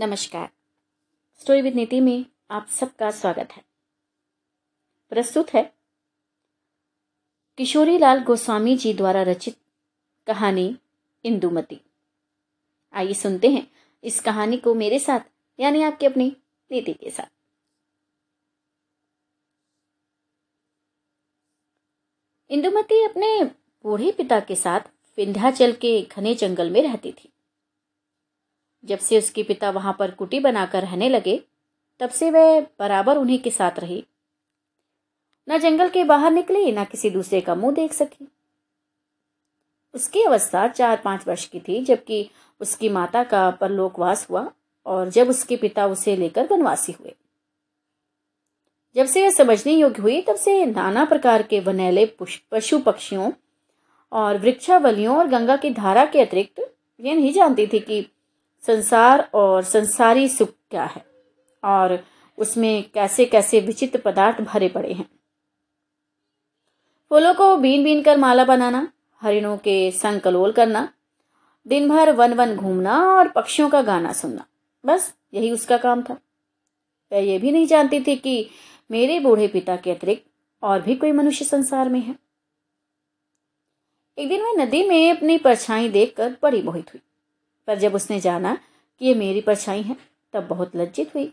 नमस्कार। Story with नीति में आप सबका स्वागत है। प्रस्तुत है किशोरी लाल गोस्वामी जी द्वारा रचित कहानी इंदुमती। आइए सुनते हैं इस कहानी को मेरे साथ, यानी आपके अपनी नीति के साथ। इंदुमती अपने बूढ़े पिता के साथ विंध्याचल के घने जंगल में रहती थी। जब से उसके पिता वहाँ पर कुटी बनाकर रहने लगे, तब से वह बराबर उन्हीं के साथ रही। न जंगल के बाहर निकली, न किसी दूसरे का मुँह देख सकी। उसकी अवस्था चार पाँच वर्ष की थी, जबकि उसकी माता का परलोकवास हुआ और जब उसके पिता उसे लेकर वनवासी हुए। जब से यह समझने योग्य हुई, तब से नाना प्रकार के वनैले पशु पक्षियों और वृक्षावलियों और गंगा की धारा के अतिरिक्त, यह नहीं जानती थी कि संसार और संसारी सुख क्या है? और उसमें कैसे कैसे विचित्र पदार्थ भरे पड़े हैं? फूलों को बीन बीन कर माला बनाना, हरिणों के संग कलोल करना दिन भर वन वन घूमना और पक्षियों का गाना सुनना। बस यही उसका काम था। वह यह भी नहीं जानती थी कि मेरे बूढ़े पिता के अतिरिक्त और भी कोई मनुष्य संसार में है। एक दिन वह नदी में अपनी परछाई देखकर बड़ी मोहित हुई। पर जब उसने जाना कि ये मेरी परछाई है, तब बहुत लज्जित हुई।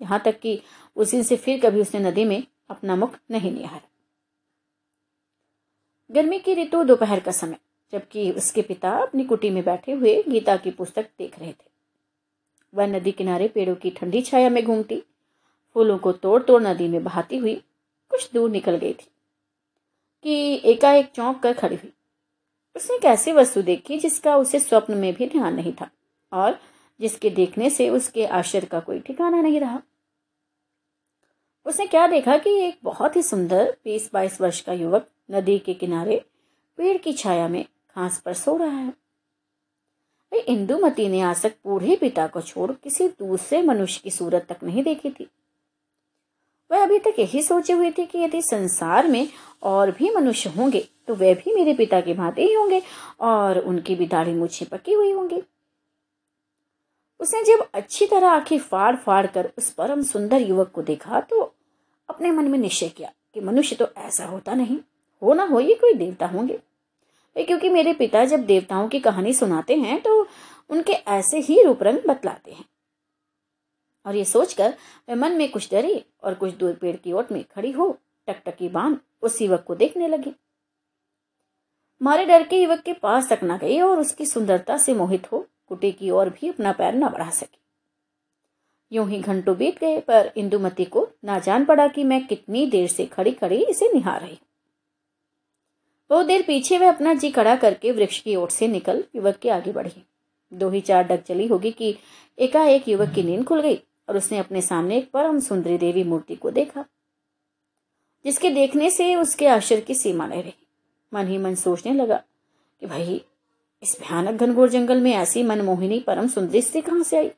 यहाँ तक कि उस दिन से फिर कभी उसने नदी में अपना मुख नहीं निहारा गर्मी की ऋतु दोपहर का समय, जबकि उसके पिता अपनी कुटी में बैठे हुए गीता की पुस्तक देख रहे थे। वह नदी किनारे पेड़ों की ठंडी छाया में घूमती, फूलों को तोड़ तोड़ नदी में बहाती हुई कुछ दूर निकल गई थी, कि एकाएक चौंक कर खड़ी हुई। उसने एक ऐसी वस्तु देखी जिसका उसे स्वप्न में भी ध्यान नहीं था और जिसके देखने से उसके आश्चर्य का कोई ठिकाना नहीं रहा। उसने क्या देखा कि एक बहुत ही सुंदर बीस बाईस वर्ष का युवक नदी के किनारे पेड़ की छाया में घास पर सो रहा है। इंदुमती ने आज तक बूढ़े पिता को छोड़ किसी दूसरे मनुष्य की सूरत तक नहीं देखी थी। वह अभी तक यही सोचे हुए थे कि यदि संसार में और भी मनुष्य होंगे तो वे भी मेरे पिता के भांति ही होंगे और उनकी भी दाढ़ी मुझे पकी हुई होंगी। उसने जब अच्छी तरह आँखें फाड़ फाड़ कर उस परम सुंदर युवक को देखा तो अपने मन में निश्चय किया कि मनुष्य तो ऐसा होता नहीं। हो ना हो, ये कोई देवता होंगे। क्योंकि मेरे पिता जब देवताओं की कहानी सुनाते हैं तो उनके ऐसे ही रूप रंग बतलाते हैं। और ये सोचकर मैं मन में कुछ डरी और कुछ दूर पेड़ की ओट में खड़ी हो टकटकी बाँध उस युवक को देखने लगी। मारे डर के युवक के पास तक न गई और उसकी सुंदरता से मोहित हो कुटी की ओर भी अपना पैर न बढ़ा सकी। यूँ ही घंटों बीत गए, पर इंदुमती को ना जान पड़ा कि मैं कितनी देर से खड़ी खड़ी इसे निहार रही बहुत देर पीछे वह अपना जी खड़ा करके वृक्ष की ओर से निकल युवक के आगे बढ़ी। दो ही चार डग चली होगी कि एकाएक युवक की नींद खुल गई। और उसने अपने सामने एक परम सुंदरी देवी मूर्ति को देखा, जिसके देखने से उसके आश्चर्य की सीमा नहीं रही। मन ही मन सोचने लगा कि भाई, इस भयानक घनघोर जंगल में ऐसी मनमोहिनी परम सुंदरी स्त्री कहाँ से आई?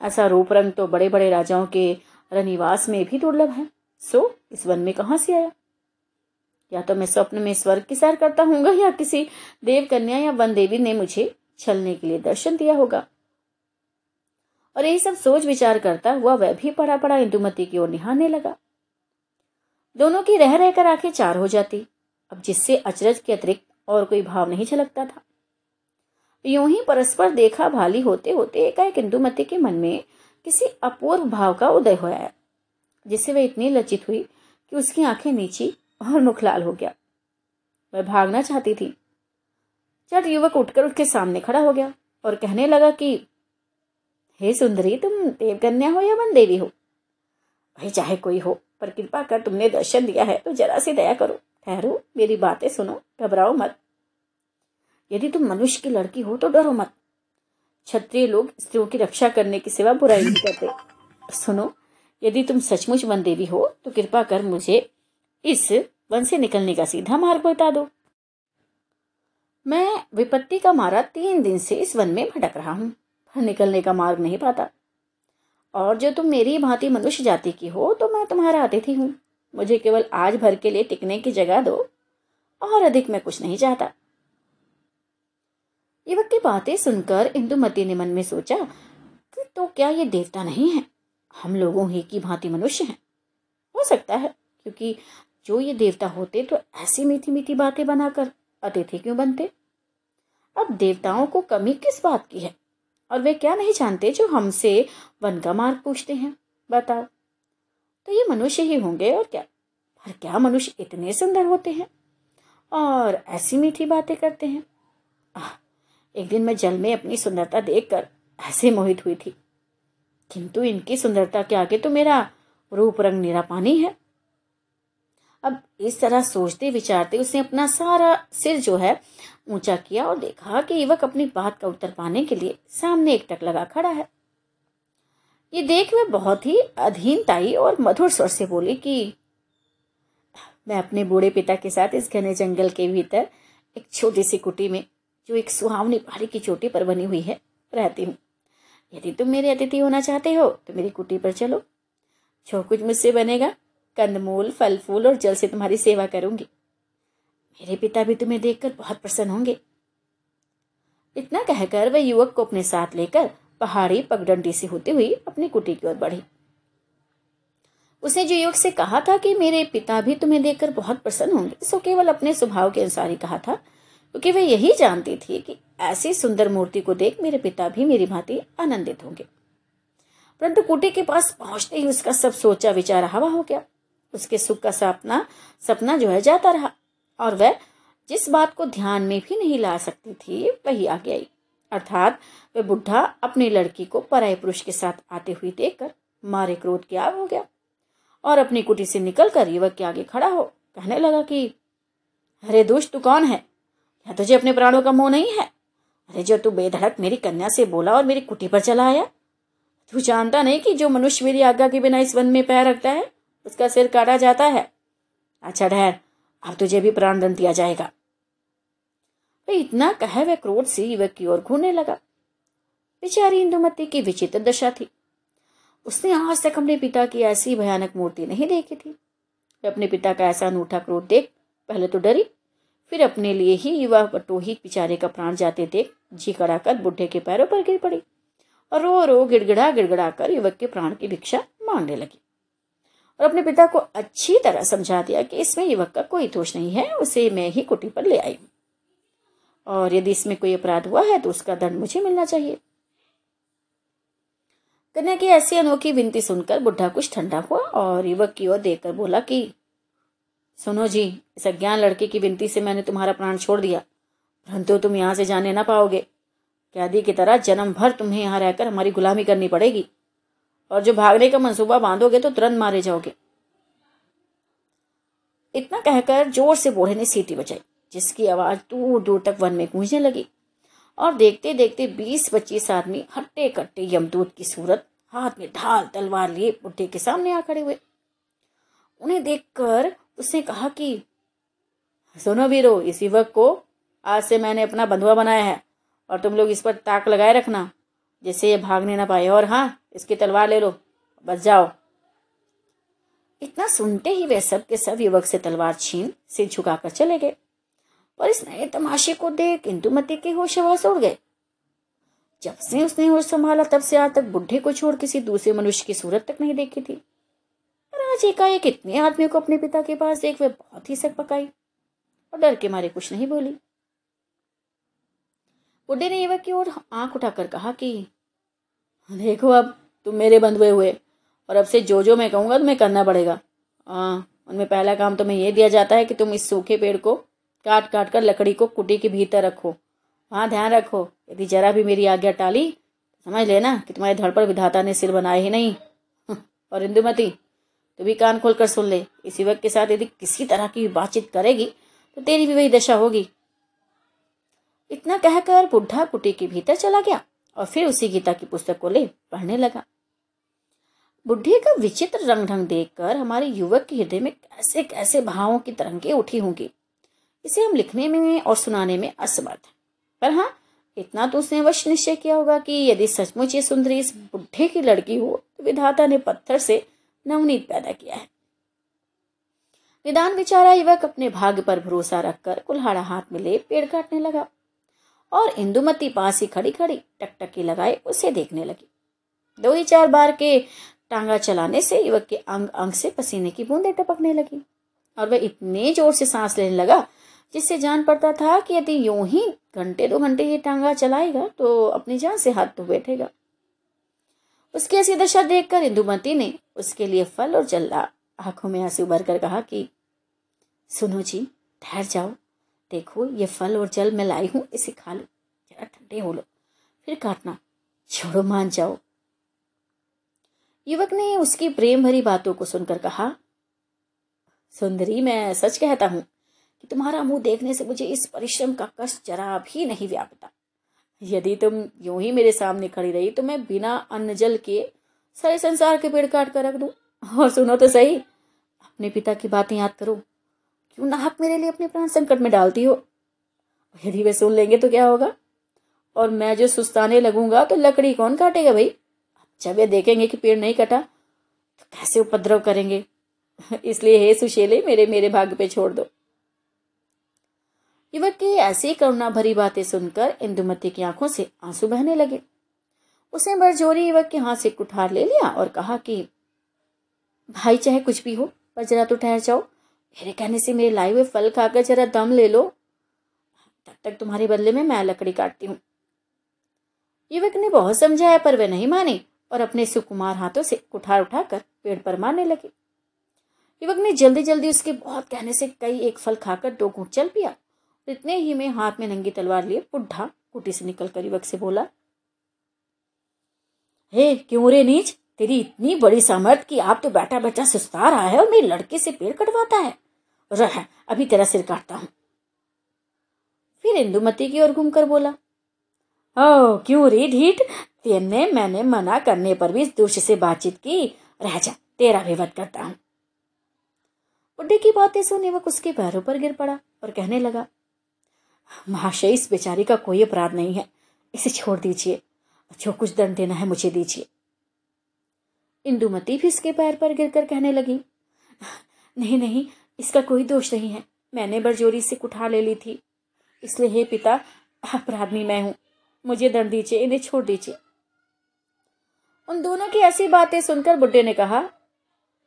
ऐसा रूप रंग तो बड़े बड़े राजाओं के रनिवास में भी दुर्लभ है। सो, इस वन में कहाँ से आया? या तो मैं स्वप्न में स्वर्ग की सैर करता हूँ या किसी देव कन्या या वन देवी ने मुझे छलने के लिए दर्शन दिया होगा। और यही सब सोच विचार करता हुआ वह भी पड़ा पड़ा इंदुमती की ओर निहारने लगा। दोनों की रह रहकर आँखें चार हो जाती, अब जिससे अचरज के अतिरिक्त और कोई भाव नहीं झलकता था। यूँ ही परस्पर देखा भाली होते होते एकाएक इंदुमती के मन में किसी अपूर्व भाव का उदय हो आया, जिससे वह इतनी लज्जित हुई कि उसकी आँखें नीची और मुख लाल हो गया। वह भागना चाहती थी। चट युवक उठकर उसके सामने खड़ा हो गया और कहने लगा कि हे सुंदरी, तुम देवकन्या हो या वन देवी हो? भाई, चाहे कोई हो, पर कृपा कर तुमने दर्शन दिया है तो जरा सी दया करो। ठहरो, मेरी बातें सुनो, घबराओ मत। यदि तुम मनुष्य की लड़की हो तो डरो मत। क्षत्रिय लोग स्त्रियों की रक्षा करने की सेवा बुराई नहीं करते। सुनो, यदि तुम सचमुच वन देवी हो तो कृपा कर मुझे इस वन से निकलने का सीधा मार्ग बता दो। मैं विपत्ति का मारा तीन दिन से इस वन में भटक रहा हूँ। निकलने का मार्ग नहीं पाता। और जो तुम मेरी भांति मनुष्य जाति की हो तो मैं तुम्हारा अतिथि हूँ। मुझे केवल आज भर के लिए टिकने की जगह दो, और अधिक मैं कुछ नहीं चाहता। युवक की बातें सुनकर इंदुमती ने मन में सोचा, कि तो क्या ये देवता नहीं है? हम लोगों ही की भांति मनुष्य हैं। हो सकता है, क्योंकि जो ये देवता होते तो ऐसी मीठी मीठी बातें बनाकर अतिथि क्यों बनते? अब देवताओं को कमी किस बात की है? और वे क्या नहीं जानते जो हमसे वन का मार्ग पूछते हैं? बताओ। तो ये मनुष्य ही होंगे और क्या? पर क्या मनुष्य इतने सुंदर होते हैं और ऐसी मीठी बातें करते हैं? आह, एक दिन मैं जल में अपनी सुंदरता देखकर ऐसे मोहित हुई थी। किंतु इनकी सुंदरता के आगे तो मेरा रूप रंग निरा पानी है। अब इस तरह सोचते विचारते उसने अपना सारा सिर जो है ऊँचा किया और देखा कि युवक अपनी बात का उत्तर पाने के लिए सामने एक टक लगा खड़ा है। ये देख वे बहुत ही अधीनताई और मधुर स्वर से बोली कि, मैं अपने बूढ़े पिता के साथ इस घने जंगल के भीतर एक छोटी सी कुटी में, जो एक सुहावनी पहाड़ी की चोटी पर बनी हुई है, रहती हूँ। यदि तुम मेरे अतिथि होना चाहते हो तो मेरी कुटी पर चलो। जो कुछ मुझसे बनेगा, कंदमूल फल फूल और जल से तुम्हारी सेवा करूँगी। मेरे पिता भी तुम्हें देखकर बहुत प्रसन्न होंगे। इतना कहकर वह युवक को अपने साथ लेकर पहाड़ी पगडंडी से होती हुई अपनी कुटी की ओर बढ़ी। उसने जो युवक से कहा था कि मेरे पिता भी तुम्हें देखकर बहुत प्रसन्न होंगे, सो केवल अपने स्वभाव के अनुसार ही कहा था, क्योंकि वह यही जानती थी कि ऐसी सुंदर मूर्ति को देख मेरे पिता भी मेरी भांति आनंदित होंगे। परंतु कुटी के पास पहुँचते ही उसका सब सोचा विचार हवा हो गया। उसके सुख का सपना सपना जो है जाता रहा। और वह जिस बात को ध्यान में भी नहीं ला सकती थी, वही आगे आई। अर्थात वह बुढ़ा अपनी लड़की को पराय पुरुष के साथ आते हुए देखकर मारे क्रोध के आग हो गया और अपनी कुटी से निकलकर युवक के आगे खड़ा हो कहने लगा कि, अरे दुष्ट, तू कौन है? क्या तुझे अपने प्राणों का मोह नहीं है? अरे जो तू बेधड़क मेरी कन्या से बोला और मेरी कुटी पर चला आया। तू जानता नहीं कि जो मनुष्य मेरी आज्ञा के बिना इस वन में पैर रखता है, उसका सिर काटा जाता है। अच्छा ठहर। अब तुझे भी प्राण दंड दिया जाएगा। इतना कहे वह क्रोध से युवक की ओर घूरने लगा। बेचारी इंदुमती की विचित्र दशा थी। उसने आज तक अपने पिता की ऐसी भयानक मूर्ति नहीं देखी थी। अपने पिता का ऐसा अनूठा क्रोध देख, पहले तो डरी, फिर अपने लिए ही युवा बटोही बेचारे का प्राण जाते देख जी कड़ा कर बुढ़े के पैरों पर गिर पड़ी और रो रो गिड़गिड़ा गिड़गिड़ा कर युवक के प्राण की भिक्षा मांगने लगी। और अपने पिता को अच्छी तरह समझा दिया कि इसमें युवक का कोई दोष नहीं है, उसे मैं ही कुटी पर ले आई और यदि इसमें कोई अपराध हुआ है तो उसका दंड मुझे मिलना चाहिए। कन्या की ऐसी अनोखी विनती सुनकर बुढ़ा कुछ ठंडा हुआ और युवक की ओर देखकर बोला कि, सुनो जी, इस अज्ञान लड़के की विनती से मैंने तुम्हारा प्राण छोड़ दिया। परंतु तुम यहाँ से जाने ना पाओगे। कैदी की तरह जन्म भर तुम्हें यहाँ रहकर हमारी गुलामी करनी पड़ेगी। और जो भागने का मंसूबा बांधोगे तो तुरंत मारे जाओगे। इतना कहकर ज़ोर से बूढ़े ने सीटी बजाई, जिसकी आवाज़ दूर दूर तक वन में गूंजने लगी। और देखते देखते बीस पच्चीस आदमी हट्टे कट्टे यमदूत की सूरत हाथ में ढाल तलवार लिए बुढ़े के सामने आ खड़े हुए। उन्हें देखकर उसने कहा कि, सुनो वीरो, इस युवक को आज से मैंने अपना बंधुआ बनाया है और तुम लोग इस पर ताक लगाए रखना। जिससे ये भागने ना पाए। और हाँ इसकी तलवार ले लो। बच जाओ। इतना सुनते ही वे सब के सब युवक से तलवार छीन, सिर झुकाकर चले गए। और इस नए तमाशे को देख इंदुमती के होश आवाज़ उड़ गए। जब से उसने होश संभाला, तब से आज तक बुढ़े को छोड़ किसी दूसरे मनुष्य की सूरत तक नहीं देखी थी। और आज एकाएक इतने आदमी को अपने पिता के पास देख वे बहुत ही सक पकाई और डर के मारे कुछ नहीं बोली। बुढ़े ने युवक की ओर आँख उठाकर कहा कि, देखो अब, तुम मेरे बंधुए हुए, और अब से जो जो मैं कहूँगा, तुम्हें करना पड़ेगा। हाँ उनमें पहला काम तुम्हें यह दिया जाता है कि तुम इस सूखे पेड़ को काट काट कर लकड़ी को कुटी के भीतर रखो। हाँ ध्यान रखो, यदि जरा भी मेरी आज्ञा टाली, समझ लेना कि तुम्हारे धड़ पर विधाता ने सिर बनाए ही नहीं। और इंदुमती, तू भी कान खोल कर सुन ले, इस युवक के साथ यदि किसी तरह की बातचीत करेगी तो तेरी भी वही दशा होगी। इतना कहकर बुढ़ा कुटी के भीतर चला गया और फिर उसी गीता की पुस्तक को ले पढ़ने लगा। बुढ़े का विचित्र रंग ढंग देखकर हमारे युवक के हृदय में कैसे कैसे भावों की तरंगे उठी होंगी। इसे हम लिखने में और सुनाने में असमर्थ पर हाँ इतना तो उसने अवश्य निश्चय किया होगा कि यदि सचमुच ये सुंदरी इस बुढ़े की लड़की हो तो विधाता ने पत्थर से नवनीत पैदा किया है। निदान बेचारा युवक अपने भाग्य पर भरोसा रखकर कुल्हाड़ा हाथ में ले पेड़ काटने लगा। और इंदुमती पास ही खड़ी खड़ी टकटकी लगाए उसे देखने लगी। दो ही चार बार के टांगा चलाने से युवक के अंग अंग से पसीने की बूंदें टपकने लगी और वह इतने ज़ोर से सांस लेने लगा, जिससे जान पड़ता था कि यदि यूँ ही घंटे दो घंटे ये टांगा चलाएगा तो अपनी जान से हाथ धो बैठेगा। उसकी ऐसी दशा देखकर इंदुमती ने उसके लिए फल और जल्ला आँखों में आँसू भर कर कहा कि, सुनो जी, ठहर जाओ देखो, ये फल और जल मैं लाई हूँ, इसे खा लो। जरा ठंडे हो लो। फिर काटना। छोड़ो, मान जाओ। युवक ने उसकी प्रेम भरी बातों को सुनकर कहा, सुंदरी, मैं सच कहता हूँ कि तुम्हारा मुँह देखने से मुझे इस परिश्रम का कष्ट जरा भी नहीं व्यापता। यदि तुम यूँ ही मेरे सामने खड़ी रही तो मैं बिना अन्न जल के सारे संसार के पेड़ काट कर रख दूँ। और सुनो तो सही, अपने पिता की बातें याद करो। क्यों नाहक मेरे लिए अपने प्राण संकट में डालती हो? यदि वे सुन लेंगे तो क्या होगा? और मैं जो सुस्ताने लगूँगा तो लकड़ी कौन काटेगा भाई? जब वे देखेंगे कि पेड़ नहीं कटा तो कैसे उपद्रव करेंगे? इसलिए हे सुशेले, मेरे मेरे भाग्य पे छोड़ दो। युवक की ऐसी करुणा भरी बातें सुनकर इंदुमती की आँखों से आँसू बहने लगे। उसने बरजोरी युवक के हाथ से कुठार ले लिया और कहा कि, भाई चाहे कुछ भी हो पर जरा तो ठहर जाओ। मेरे कहने से मेरे लाए हुए फल खाकर जरा दम ले लो। तब तक तुम्हारे बदले में मैं लकड़ी काटती हूँ। युवक ने बहुत समझाया, पर वह नहीं मानी और अपने सुकुमार हाथों से कुठार उठाकर पेड़ पर मारने लगे। युवक ने जल्दी जल्दी उसके बहुत कहने से कई एक फल खाकर दो घूट चल पिया। इतने ही में हाथ में नंगी तलवार लिए बुढ़ा कुटी से निकलकर युवक से बोला, हे, क्यों रे नीच? तेरी इतनी बड़ी सामर्थ कि आप तो बैठा बैठा सुस्ता रहा है और मेरे लड़के से पेड़ कटवाता है। रह, अभी तेरा सिर काटता हूँ। फिर इंदुमती की ओर घूमकर बोला ओ क्यों रे ढीठ? तेने मैंने मना करने पर भी दुष्ट से बातचीत की। रह जा, तेरा भी वध करता हूँ। बुढ़े की बातें सुन वह उसके पैरों पर गिर पड़ा और कहने लगा, महाशय, इस बेचारी का कोई अपराध नहीं है। इसे छोड़ दीजिए। जो कुछ दंड देना है, मुझे दीजिए। इंदुमती भी इसके पैर पर गिरकर कहने लगी, नहीं नहीं, इसका कोई दोष नहीं है। मैंने बरजोरी से कुठा ले ली थी। इसलिए हे पिता, अपराधी मैं हूँ। मुझे दंड दीजिए, इन्हें छोड़ दीजिए। उन दोनों की ऐसी बातें सुनकर बुड्ढे ने कहा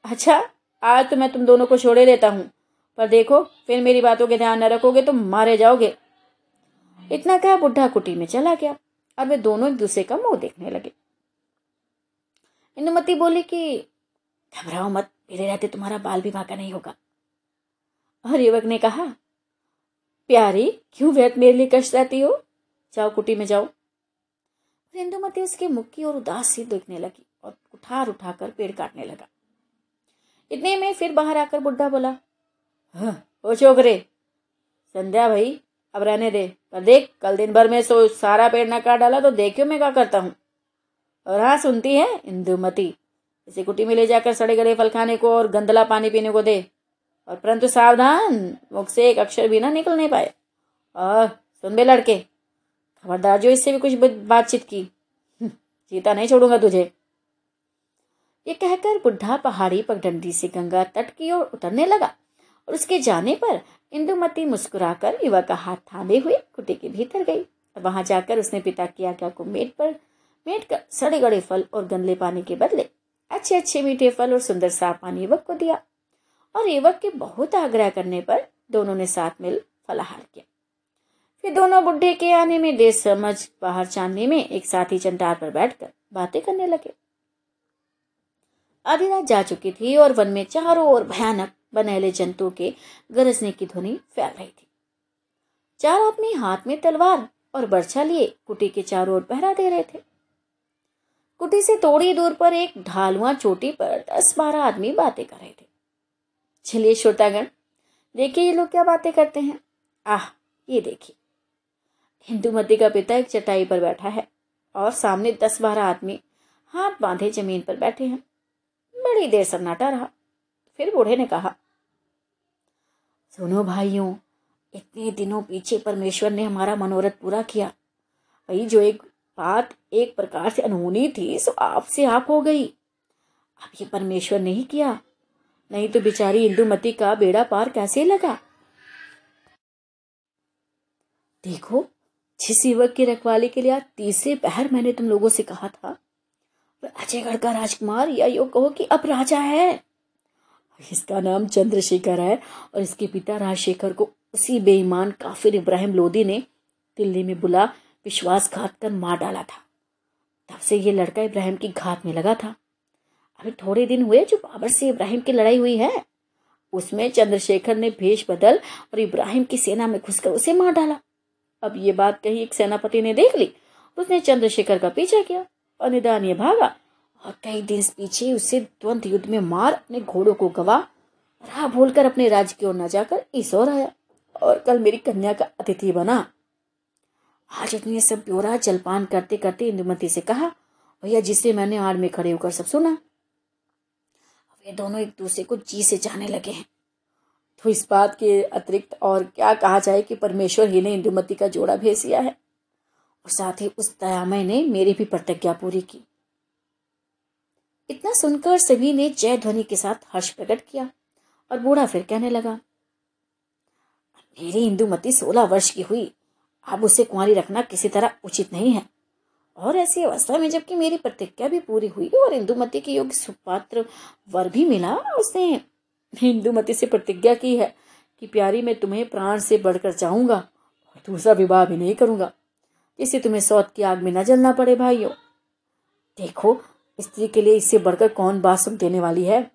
अच्छा आज तो मैं तुम दोनों को छोड़े देता हूँ, पर देखो, फिर मेरी बातों के ध्यान न रखोगे तो मारे जाओगे। इतना कहा बुढ़ा कुटी में चला गया, और वे दोनों एक दूसरे का मुँह देखने लगे। इंदुमती बोली कि घबराओ मत मेरे रहते तुम्हारा बाल भी का नहीं होगा। और युवक ने कहा प्यारी क्यों व्यर्थ मेरे लिए कष्ट रहती हो? जाओ कुटी में जाओ। इंदुमती उसके मुख की ओर उदास सी देखने लगी और उठार उठाकर पेड़ काटने लगा। इतने में फिर बाहर आकर बुढ़ा बोला हाँ, ओ छोकरे संध्या भाई अब रहने दे। पर देख कल दिन भर में सो सारा पेड़ न काट डाला तो देखियो मैं क्या करता हूँ। और हाँ सुनती है इंदुमती। इसे कुटी में ले जाकर सड़े गड़े फल खाने को और गंदला पानी पीने को दे। और परंतु सावधान मुख से एक अक्षर भी ना निकल नहीं पाए। और सुन बे लड़के। खबरदार जो इससे भी कुछ बातचीत की। हम्म, जीता नहीं छोड़ूँगा तुझे। ये कहकर बुढ़ा पहाड़ी पगडंडी से गंगा तट की ओर उतरने लगा। और उसके जाने पर इंदुमती मुस्कुराकर युवा का हाथ थामे हुए कुटी के भीतर गई। और वहाँ जाकर उसने पिता की आज्ञा को मेट पर मेट कर सड़े गड़े फल और गंदले पानी के बदले अच्छे अच्छे मीठे फल और सुंदर साफ़ पानी युवक को दिया। और युवक के बहुत आग्रह करने पर दोनों ने साथ मिल फलाहार किया। फिर दोनों बुढ़े के आने में देर समझ, बाहर चांदनी में एक साथी चंटार पर बैठकर बातें करने लगे। आधी रात जा चुकी थी और वन में चारों ओर भयानक बनेले जंतुओं के गरजने की ध्वनि फैल रही थी। चार आदमी हाथ में तलवार और बर्छा लिए कुटी के चारों ओर पहरा दे रहे थे। कुटी से थोड़ी दूर पर एक ढालुआ चोटी पर दस बारह आदमी बातें कर रहे थे। चलिए श्रोतागण, देखिए ये लोग क्या बातें करते हैं। आह, ये देखिए। हिंदू मध्य का पिता एक चटाई पर बैठा है और सामने दस बारह आदमी हाथ बांधे ज़मीन पर बैठे हैं। बड़ी देर सन्नाटा रहा। फिर बूढ़े ने कहा, सुनो भाइयों, इतने दिनों पीछे परमेश्वर ने हमारा मनोरथ पूरा किया। भाई जो एक बात एक प्रकार से अनहोनी थी, सो आपसे आप हो गई। अब ये परमेश्वर नहीं किया। नहीं तो बेचारी इंदुमती का बेड़ा पार कैसे लगा? देखो, जिस युवक की रखवाली के लिए तीसरे पहर मैंने तुम लोगों से कहा था, वह अजयगढ़ का राजकुमार या यो कहो कि अब राजा है। इसका नाम चंद्रशेखर है और इसके पिता राजशेखर को उसी बेईमान काफिर इब्राहिम लोदी ने दिल्ली में बुला विश्वासघात कर मार डाला था। तब से ये लड़का इब्राहिम की घात में लगा था। अभी थोड़े दिन हुए जो बाबर से इब्राहिम की लड़ाई हुई है। उसमें चंद्रशेखर ने भेष बदल और इब्राहिम की सेना में घुसकर उसे मार डाला। अब ये बात कहीं एक सेनापति ने देख ली उसने चंद्रशेखर का पीछा किया और निदान ये भागा और कई दिन पीछे उसे द्वंद युद्ध में मार अपने घोड़ों को गवा राह भूलकर अपने राज्य की ओर न जाकर ईसोर आया और कल मेरी कन्या का अतिथि बना। आज इतनी सब ब्योरा, जलपान करते करते इंदुमती से कहा, भैया, जिसे मैंने आड़ में खड़े होकर सब सुना, वे दोनों एक दूसरे को जी से जाने लगे हैं। तो इस बात के अतिरिक्त और क्या कहा जाए कि परमेश्वर ही ने इंदुमती का जोड़ा भेज दिया है। और साथ ही उस दयामय ने मेरी भी प्रतिज्ञा पूरी की। इतना सुनकर सभी ने जय ध्वनि के साथ हर्ष प्रकट किया और बूढ़ा फिर कहने लगा, मेरी इंदुमती सोलह वर्ष की हुई अब उसे कुंवारी रखना किसी तरह उचित नहीं है। और ऐसी अवस्था में जबकि मेरी प्रतिज्ञा भी पूरी हुई और इंदुमती के योग्य सुपात्र वर भी मिला, उसने इंदुमती से प्रतिज्ञा की है कि प्यारी, मैं तुम्हें प्राण से बढ़कर चाहूँगा और दूसरा विवाह भी नहीं करूँगा, जिससे तुम्हें सौत की आग में न जलना पड़े भाइयों। देखो, स्त्री के लिए इससे बढ़कर कौन बात देने वाली है?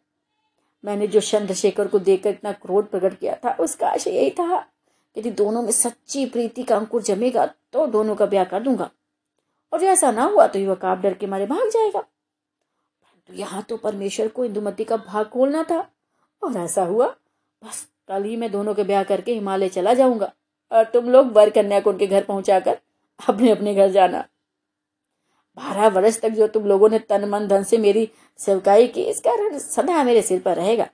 मैंने जो चंद्रशेखर को देखकर इतना क्रोध प्रकट किया था, उसका आशय यही था। यदि दोनों में सच्ची प्रीति का अंकुर जमेगा तो दोनों का ब्याह कर दूँगा। और ऐसा ना हुआ तो युवक आप डर के मारे भाग जाएगा। परंतु यहाँ तो परमेश्वर को इंदुमती का भाग खोलना था। और ऐसा हुआ, बस कल ही मैं दोनों के ब्याह करके हिमालय चला जाऊँगा। और तुम लोग वर कन्या को उनके घर पहुंचाकर अपने अपने घर जाना। बारह वर्ष तक जो तुम लोगों ने तन मन धन से मेरी सेवकाई की इसका ऋण सदा मेरे सिर पर रहेगा।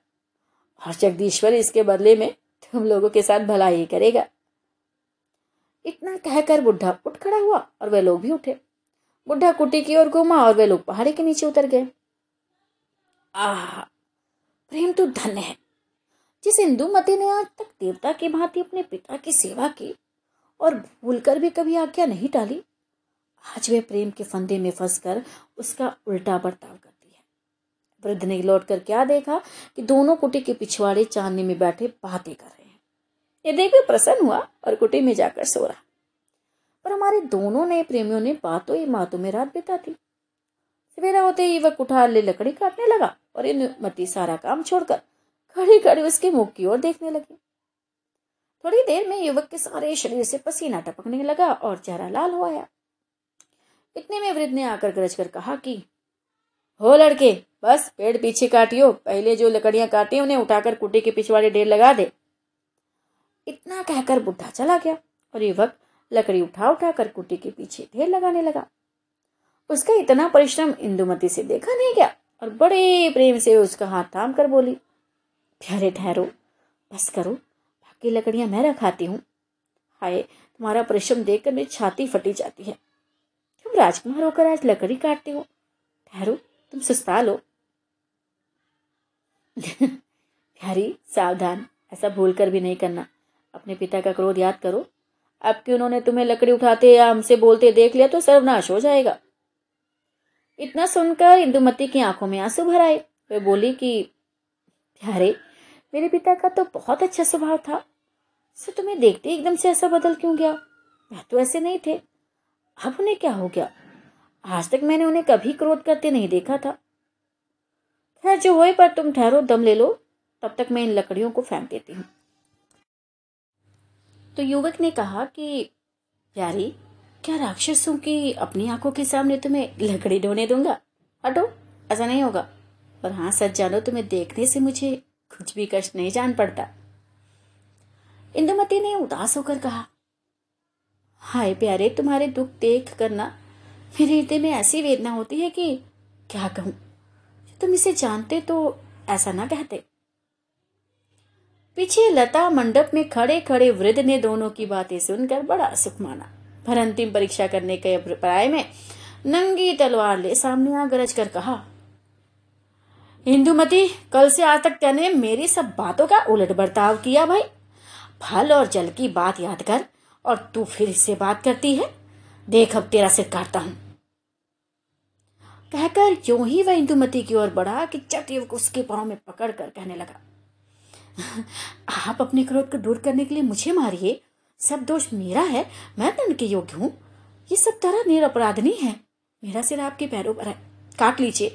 और जगदीश्वर इसके बदले में तुम लोगों के साथ भला ही करेगा। इतना कहकर बुढ़ा उठ खड़ा हुआ और वे लोग भी उठे। बुढ़ा कुटी की ओर घूमा और वे लोग पहाड़ी के नीचे उतर गए। आह, प्रेम तो धन्य है। जिस इंदुमती ने आज तक देवता की भांति अपने पिता की सेवा की और भूलकर भी कभी आज्ञा नहीं डाली, आज वे प्रेम के फंदे में फंसकर उसका उल्टा बर्ताव करती है वृद्ध ने लौट कर क्या देखा कि दोनों कुटी के पिछवाड़े चांदनी में बैठे बातें कर रहे हैं। ये देख प्रसन्न हुआ और कुटी में जाकर सो रहा। पर हमारे दोनों नए प्रेमियों ने बातों ही बातों में रात बिता थी सवेरा होते ही वह कुठार ले लकड़ी काटने लगा और इन मती सारा काम छोड़कर खड़ी खड़ी उसके मुख की ओर देखने लगी। थोड़ी देर में युवक के सारे शरीर से पसीना टपकने लगा और चेहरा लाल हो आया। इतने में वृद्ध ने आकर गरज कर कहा कि, हो लड़के बस पेड़ पीछे काटियो, पहले जो लकड़ियाँ काटी उन्हें उठाकर कुटी के पिछवाड़े ढेर लगा दे। इतना कहकर बुढ़ा चला गया और युवक लकड़ी उठा उठा कर कुटी के पीछे ढेर लगाने लगा। उसका इतना परिश्रम इंदुमती से देखा नहीं गया और बड़े प्रेम से उसका हाथ थाम कर बोली, प्यारे ठहरो, बस करो, बाकी लकड़ियाँ मैं रखाती हूँ। हाय, तुम्हारा परिश्रम देखकर मेरी छाती फटी जाती है। तुम राजकुमार होकर आज लकड़ी काटते हो। ठहरो, तुम सुस्ता लो। प्यारी सावधान, ऐसा भूल कर भी नहीं करना। अपने पिता का क्रोध याद करो। अब कि उन्होंने तुम्हें लकड़ी उठाते या हमसे बोलते देख लिया तो सर्वनाश हो जाएगा। इतना सुनकर इंदुमती की आँखों में आँसू भर आए। वे बोली कि प्यारे मेरे पिता का तो बहुत अच्छा स्वभाव था। सो तुम्हें देखते एकदम से ऐसा बदल क्यों गया? वह तो ऐसे नहीं थे। अब उन्हें क्या हो गया? आज तक मैंने उन्हें कभी क्रोध करते नहीं देखा था। खैर जो होए पर तुम ठहरो, दम ले लो। तब तक मैं इन लकड़ियों को फेंक देती हूँ। तो युवक ने कहा कि, प्यारी, क्या राक्षसों की अपनी आँखों के सामने तुम्हें लकड़ी ढोने दूँगा? हटो, ऐसा नहीं होगा। और हाँ सच जानो, तुम्हें देखने से मुझे कुछ भी कष्ट नहीं जान पड़ता। इंदुमती ने उदास होकर कहा, हाय प्यारे, तुम्हारे दुख देख करना मेरे हृदय में ऐसी वेदना होती है कि क्या कहूँ? तुम इसे जानते तो ऐसा ना कहते। पीछे लता मंडप में खड़े खड़े वृद्ध ने दोनों की बातें सुनकर बड़ा सुख माना। पर अंतिम परीक्षा करने के अभिप्राय में नंगी तलवार ले सामने आ गरज कर कहा हिंदुमती कल से आज तक तेने मेरी सब बातों का उलट बर्ताव किया भाई। फल और जल की बात याद कर और तू फिर इससे बात करती है। देख अब तेरा सिर काटता हूँ। कहकर यूँ ही वह इंदुमती की ओर बढ़ा कि चट युवक उसके पाँव में पकड़ कर कहने लगा, आप अपने क्रोध को दूर करने के लिए मुझे मारिए। सब दोष मेरा है, मैं दंड के योग्य हूँ। ये सब तरह निरपराधनी है। मेरा सिर आपके पैरों पर है। काट लीजिए,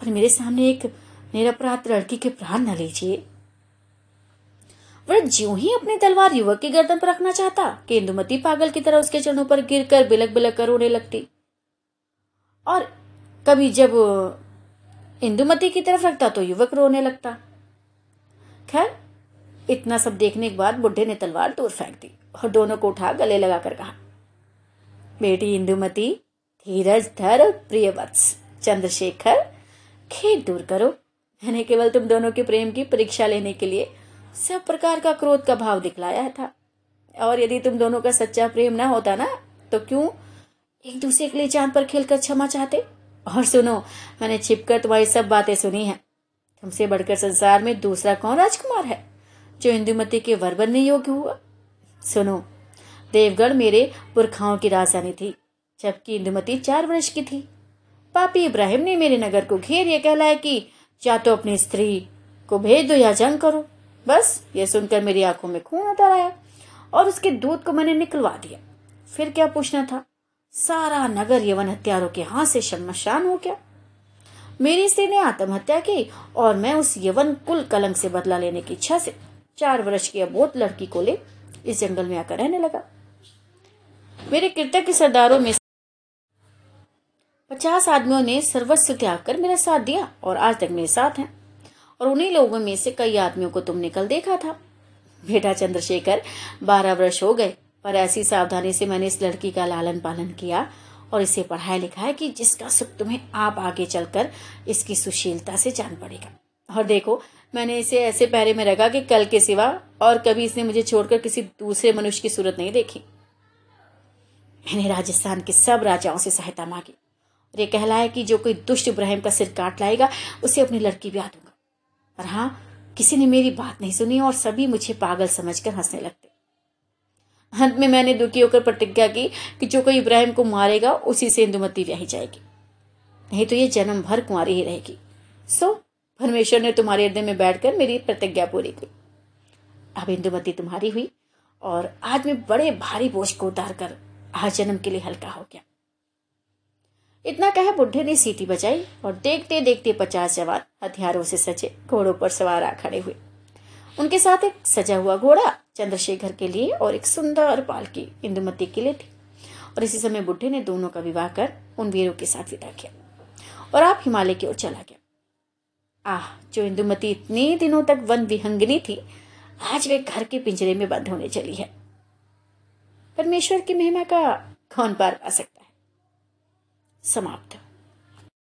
पर मेरे सामने एक निरपराध लड़की के प्राण न लीजिए। वह ज्यों ही अपनी तलवार युवक की गर्दन पर रखना चाहता कि इंदुमती पागल की तरह उसके चरणों पर गिर कर बिलक बिलक कर रोने लगती। और कभी जब इंदुमती की तरफ़ रखता तो युवक रोने लगता। खैर, इतना सब देखने के बाद बुढ़े ने तलवार दूर फेंक दी और दोनों को उठा गले लगाकर कहा, बेटी इंदुमती, धीरज धर प्रिय वत्स चंद्रशेखर खेत दूर करो। मैंने केवल तुम दोनों के प्रेम की परीक्षा लेने के लिए सब प्रकार का क्रोध का भाव दिखलाया था। और यदि तुम दोनों का सच्चा प्रेम ना होता ना तो क्यों एक दूसरे के लिए चाँद पर खेलकर क्षमा चाहते? और सुनो, मैंने छिपकर तुम्हारी सब बातें सुनी हैं। तुमसे बढ़कर संसार में दूसरा कौन राजकुमार है, जो इंदुमती के वर बनने योग्य हुआ? सुनो, देवगढ़ मेरे पुरखाओं की राजधानी थी, जबकि इंदुमती चार वर्ष की थी। पापी इब्राहिम ने मेरे नगर को घेर ये कहलाया कि या तो अपनी स्त्री को भेज दो या जंग करो। बस ये सुनकर मेरी आँखों में खून उतर आया और उसके दूध को मैंने निकलवा दिया। फिर क्या पूछना था? सारा नगर यवन हत्यारों के हाथ से शर्मशान हो गया। मेरी स्त्री ने आत्महत्या की और मैं उस यवन कुल कलंक से बदला लेने की इच्छा से चार वर्ष की अबोध लड़की को ले इस जंगल में आकर रहने लगा। मेरे कृतज्ञ सरदारों में पचास आदमियों ने सर्वस्व त्याग कर मेरा साथ दिया और आज तक मेरे साथ हैं और उन्हीं लोगों में से कई आदमियों को तुमने कल देखा था। बेटा चंद्रशेखर, बारह वर्ष हो गए। पर ऐसी सावधानी से मैंने इस लड़की का लालन पालन किया और इसे पढ़ाया लिखा है कि जिसका सुख तुम्हें आप आगे चलकर इसकी सुशीलता से जान पड़ेगा। और देखो, मैंने इसे ऐसे पहरे में रखा कि कल के सिवा और कभी इसने मुझे छोड़कर किसी दूसरे मनुष्य की सूरत नहीं देखी। मैंने राजस्थान के सब राजाओं से सहायता मांगी और ये कहलाया कि जो कोई दुष्ट इब्राहिम का सिर काट लाएगा, उसे अपनी लड़की ब्याह दूँगा। पर हाँ किसी ने मेरी बात नहीं सुनी और सभी मुझे पागल समझकर हंसने लगते। अंत में मैंने दुखी होकर प्रतिज्ञा की कि जो कोई इब्राहिम को मारेगा, उसी से इंदुमती ब्याही जाएगी। नहीं तो ये जन्म भर कुंवारी ही रहेगी। सो परमेश्वर ने तुम्हारे हृदय में बैठकर मेरी प्रतिज्ञा पूरी की। अब इंदुमती तुम्हारी हुई और आज मैं बड़े भारी बोझ को उतार कर आज जन्म के लिए हल्का हो गया। इतना कहे बुढ़े ने सीटी बजाई और देखते देखते पचास जवान हथियारों से सजे घोड़ों पर सवार खड़े हुए। उनके साथ एक सजा हुआ घोड़ा चंद्रशेखर के लिए और एक सुंदर पालकी इंदुमती के लिए थी। और इसी समय बुढ़े ने दोनों का विवाह कर उन वीरों के साथ विदा किया। और आप हिमालय की ओर चला गया। आह, जो इंदुमती इतने दिनों तक वन विहंगनी थी, आज वे घर के पिंजरे में बंद होने चली है। परमेश्वर की महिमा का कौन पार पा सकता है? समाप्त।